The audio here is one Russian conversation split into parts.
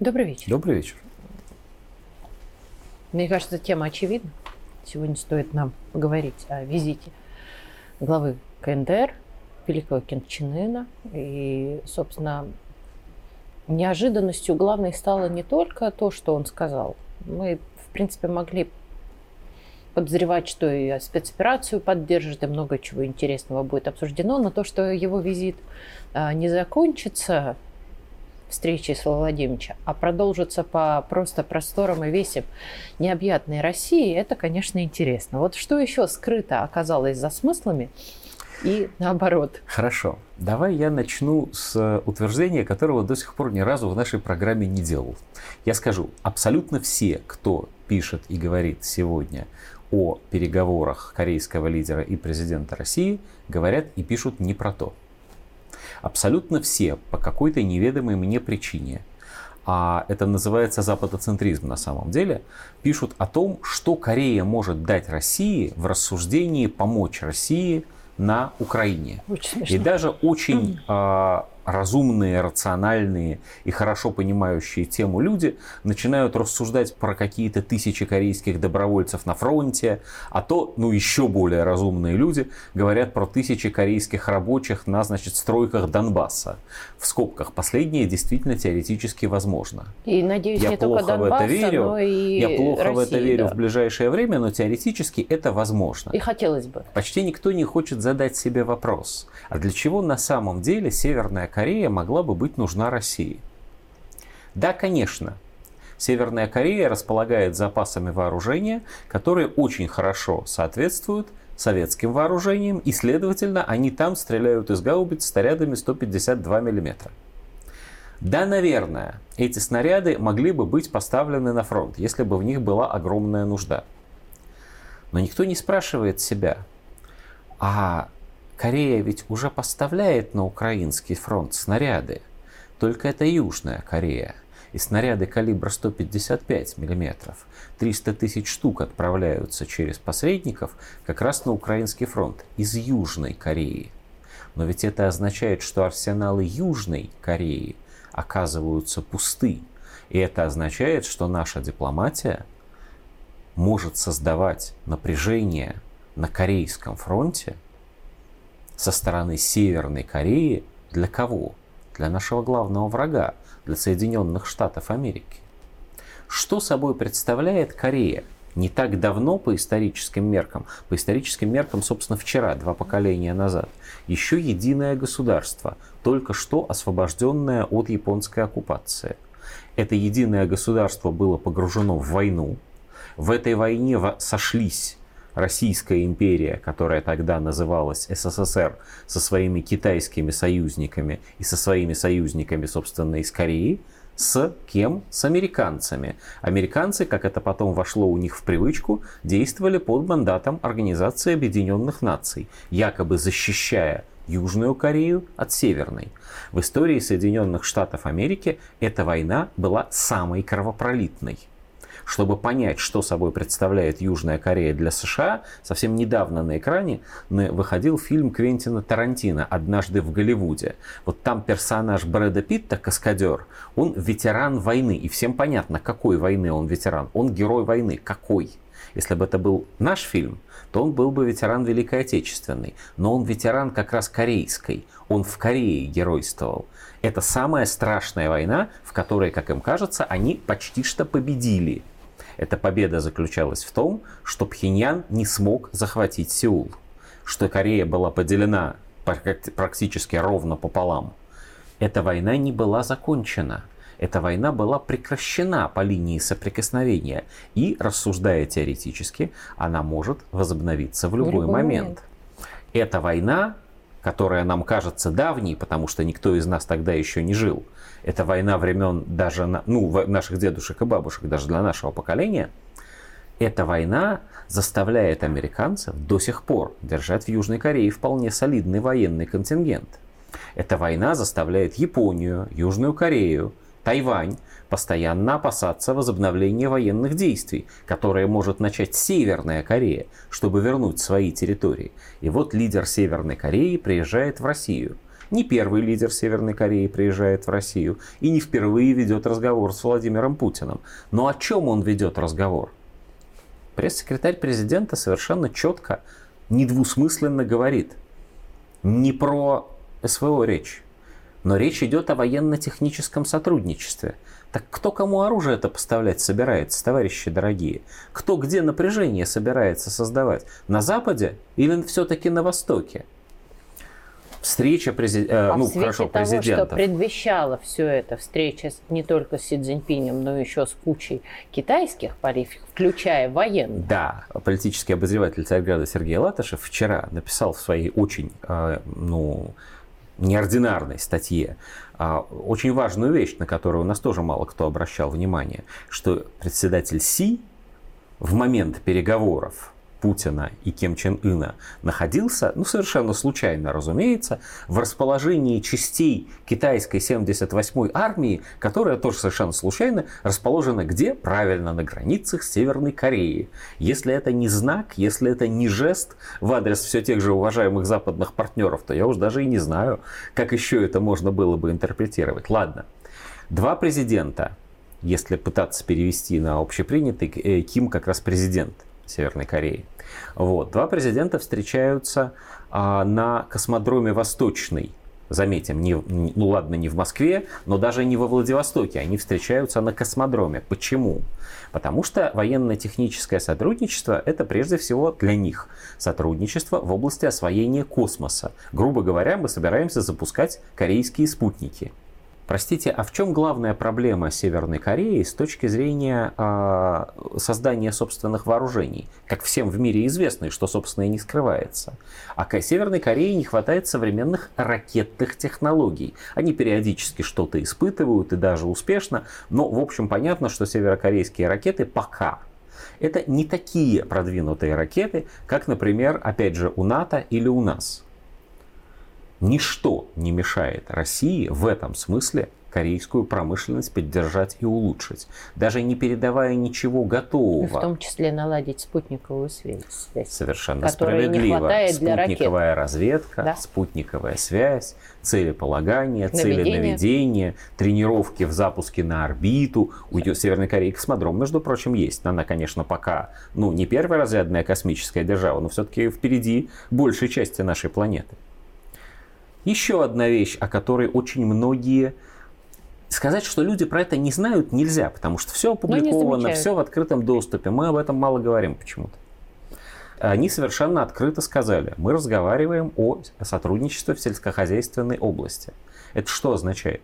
Добрый вечер. Добрый вечер. Мне кажется, тема очевидна. Сегодня стоит нам поговорить о визите главы КНДР, великого Ким Чен Ына. И, собственно, неожиданностью главной стало не только то, что он сказал. Мы, в принципе, могли подозревать, что и спецоперацию поддержит, и много чего интересного будет обсуждено, но то, что его визит а, не закончится встречи с Владимировича, а продолжится по просто просторам и весям необъятной России, это, конечно, интересно. Вот что еще скрыто оказалось за смыслами и наоборот. Хорошо. Давай я начну с утверждения, которого до сих пор ни разу в нашей программе не делал. Я скажу, абсолютно все, кто пишет и говорит сегодня о переговорах корейского лидера и президента России, говорят и пишут не про то. Абсолютно все по какой-то неведомой мне причине, а это называется западоцентризм на самом деле, пишут о том, что Корея может дать России в рассуждении помочь России на Украине. И даже очень разумные, рациональные и хорошо понимающие тему люди начинают рассуждать про какие-то тысячи корейских добровольцев на фронте, а то, ну, еще более разумные люди говорят про тысячи корейских рабочих на, значит, стройках Донбасса. В скобках, последнее действительно теоретически возможно. И, надеюсь, я не плохо только Донбасса, в это верю, но и Я плохо России, в это верю да. в ближайшее время, но теоретически это возможно. И хотелось бы. Почти никто не хочет задать себе вопрос, а для чего на самом деле Северная Корея могла бы быть нужна России? Да, конечно, Северная Корея располагает запасами вооружения, которые очень хорошо соответствуют советским вооружениям, и, следовательно, они там стреляют из гаубиц снарядами 152 мм. Да, наверное, эти снаряды могли бы быть поставлены на фронт, если бы в них была огромная нужда. Но никто не спрашивает себя, а Корея ведь уже поставляет на украинский фронт снаряды. Только это Южная Корея. И снаряды калибра 155 мм, 300 тысяч штук отправляются через посредников как раз на украинский фронт из Южной Кореи. Но ведь это означает, что арсеналы Южной Кореи оказываются пусты. И это означает, что наша дипломатия может создавать напряжение на Корейском фронте со стороны Северной Кореи для кого? Для нашего главного врага, для Соединенных Штатов Америки. Что собой представляет Корея? Не так давно по историческим меркам, по историческим меркам, собственно, вчера, два поколения назад, еще единое государство, только что освобожденное от японской оккупации. Это единое государство было погружено в войну. В этой войне сошлись Российская империя, которая тогда называлась СССР, со своими китайскими союзниками и со своими союзниками, собственно, из Кореи, с кем? С американцами. Американцы, как это потом вошло у них в привычку, действовали под мандатом Организации Объединенных Наций, якобы защищая Южную Корею от Северной. В истории Соединенных Штатов Америки эта война была самой кровопролитной. Чтобы понять, что собой представляет Южная Корея для США, совсем недавно на экране выходил фильм Квентина Тарантино «Однажды в Голливуде». Вот там персонаж Брэда Питта, каскадер, он ветеран войны. И всем понятно, какой войны он ветеран. Он герой войны. Какой? Если бы это был наш фильм, то он был бы ветеран Великой Отечественной. Но он ветеран как раз корейской. Он в Корее геройствовал. Это самая страшная война, в которой, как им кажется, они почти что победили. Эта победа заключалась в том, что Пхеньян не смог захватить Сеул, что Корея была поделена практически ровно пополам. Эта война не была закончена. Эта война была прекращена по линии соприкосновения. И, рассуждая теоретически, она может возобновиться в любой, в любой момент. момент. Эта война которая нам кажется давней, потому что никто из нас тогда еще не жил. Это война времен даже ну, наших дедушек и бабушек, даже для нашего поколения. Эта война заставляет американцев до сих пор держать в Южной Корее вполне солидный военный контингент. Эта война заставляет Японию, Южную Корею, Тайвань постоянно опасаться возобновления военных действий, которые может начать Северная Корея, чтобы вернуть свои территории. И вот лидер Северной Кореи приезжает в Россию. Не первый лидер Северной Кореи приезжает в Россию и не впервые ведет разговор с Владимиром Путиным. Но о чем он ведет разговор? Пресс-секретарь президента совершенно четко, недвусмысленно говорит. Не про СВО речь, но речь идет о военно-техническом сотрудничестве. Так кто кому оружие это поставлять собирается, товарищи дорогие? Кто где напряжение собирается создавать? На Западе или все-таки на Востоке? встреча презид... Э, а ну, в свете хорошо, того, президентов. что предвещало все это, встреча с- не только с Си Цзиньпинем, но еще с кучей китайских политиков, включая военных. Да, политический обозреватель Царьграда Сергей Латышев вчера написал в своей очень, э, ну, неординарной статье. А, очень важную вещь, на которую у нас тоже мало кто обращал внимание, что председатель Си в момент переговоров Путина и Ким Чен Ына находился, ну совершенно случайно, разумеется, в расположении частей китайской 78-й армии, которая тоже совершенно случайно расположена где? Правильно, на границах Северной Кореей. Если это не знак, если это не жест в адрес все тех же уважаемых западных партнеров, то я уж даже и не знаю, как еще это можно было бы интерпретировать. Ладно. Два президента, если пытаться перевести на общепринятый, э, Ким как раз президент Северной Кореи. Вот. Два президента встречаются а, на космодроме Восточный. Заметим, не, ну ладно, не в Москве, но даже не во Владивостоке. Они встречаются на космодроме. Почему? Потому что военно-техническое сотрудничество – это прежде всего для них сотрудничество в области освоения космоса. Грубо говоря, мы собираемся запускать корейские спутники. Простите, а в чем главная проблема Северной Кореи с точки зрения а, создания собственных вооружений? Как всем в мире известно, и что, собственно, и не скрывается. А Северной Корее не хватает современных ракетных технологий. Они периодически что-то испытывают, и даже успешно, но, в общем, понятно, что северокорейские ракеты пока это не такие продвинутые ракеты, как, например, опять же, у НАТО или у нас. Ничто не мешает России в этом смысле корейскую промышленность поддержать и улучшить, даже не передавая ничего И в готового. том числе наладить спутниковую связь. Совершенно которой не справедливо. хватает для ракет. Спутниковая разведка, Да. спутниковая связь, целеполагание, Наведение. целенаведение, тренировки в запуске на орбиту. У Ю- Северной Кореи космодром, между прочим, есть. Она, конечно, пока ну, не перворазрядная космическая держава, но все-таки впереди большей части нашей планеты. Еще одна вещь, о которой очень многие Сказать, что люди про это не знают, нельзя, потому что все опубликовано, замечают. все в открытом доступе. Мы об этом мало говорим почему-то. Они совершенно открыто сказали, мы разговариваем о сотрудничестве в сельскохозяйственной области. Это что означает?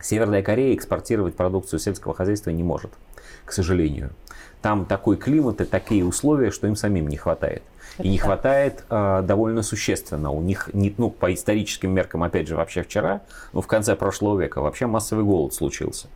Северная Корея экспортировать продукцию сельского хозяйства не может, к сожалению. Там такой климат и такие условия, что им самим не хватает. И не так. хватает э, довольно существенно. У них, не, ну, по историческим меркам, опять же, вообще вчера, ну, в конце прошлого века, вообще массовый голод случился.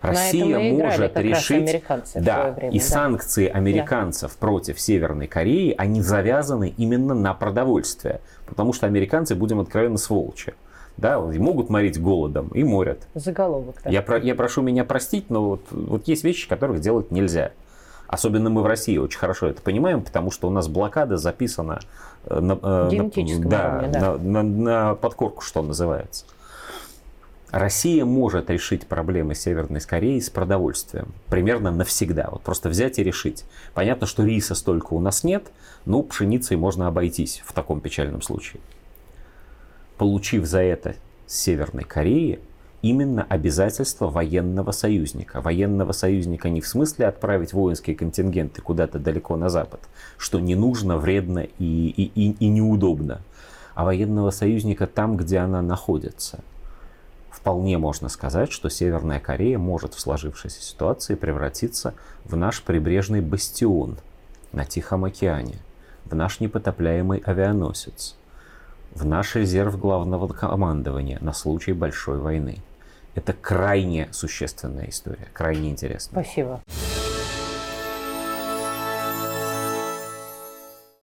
Россия может решить... да, время, и да. санкции американцев против Северной Кореи, они завязаны именно на продовольствие. Потому что американцы, будем откровенно, сволочи. Да, могут морить голодом и морят. Заголовок. да. Я, про- я прошу меня простить, но вот, вот есть вещи, которых делать нельзя. Особенно мы в России очень хорошо это понимаем, потому что у нас блокада записана э, на, э, на- да, уровне, да. на- на- на подкорку, что называется. Россия может решить проблемы Северной Кореи с продовольствием. Примерно навсегда. Вот просто взять и решить. Понятно, что риса столько у нас нет, но пшеницей можно обойтись в таком печальном случае. Получив за это с Северной Кореи именно обязательство военного союзника. Военного союзника не в смысле отправить воинские контингенты куда-то далеко на запад, что не нужно, вредно и, и, и, и неудобно, а военного союзника там, где она находится. Вполне можно сказать, что Северная Корея может в сложившейся ситуации превратиться в наш прибрежный бастион на Тихом океане, в наш непотопляемый авианосец, в наш резерв главного командования на случай большой войны. Это крайне существенная история, крайне интересная. Спасибо.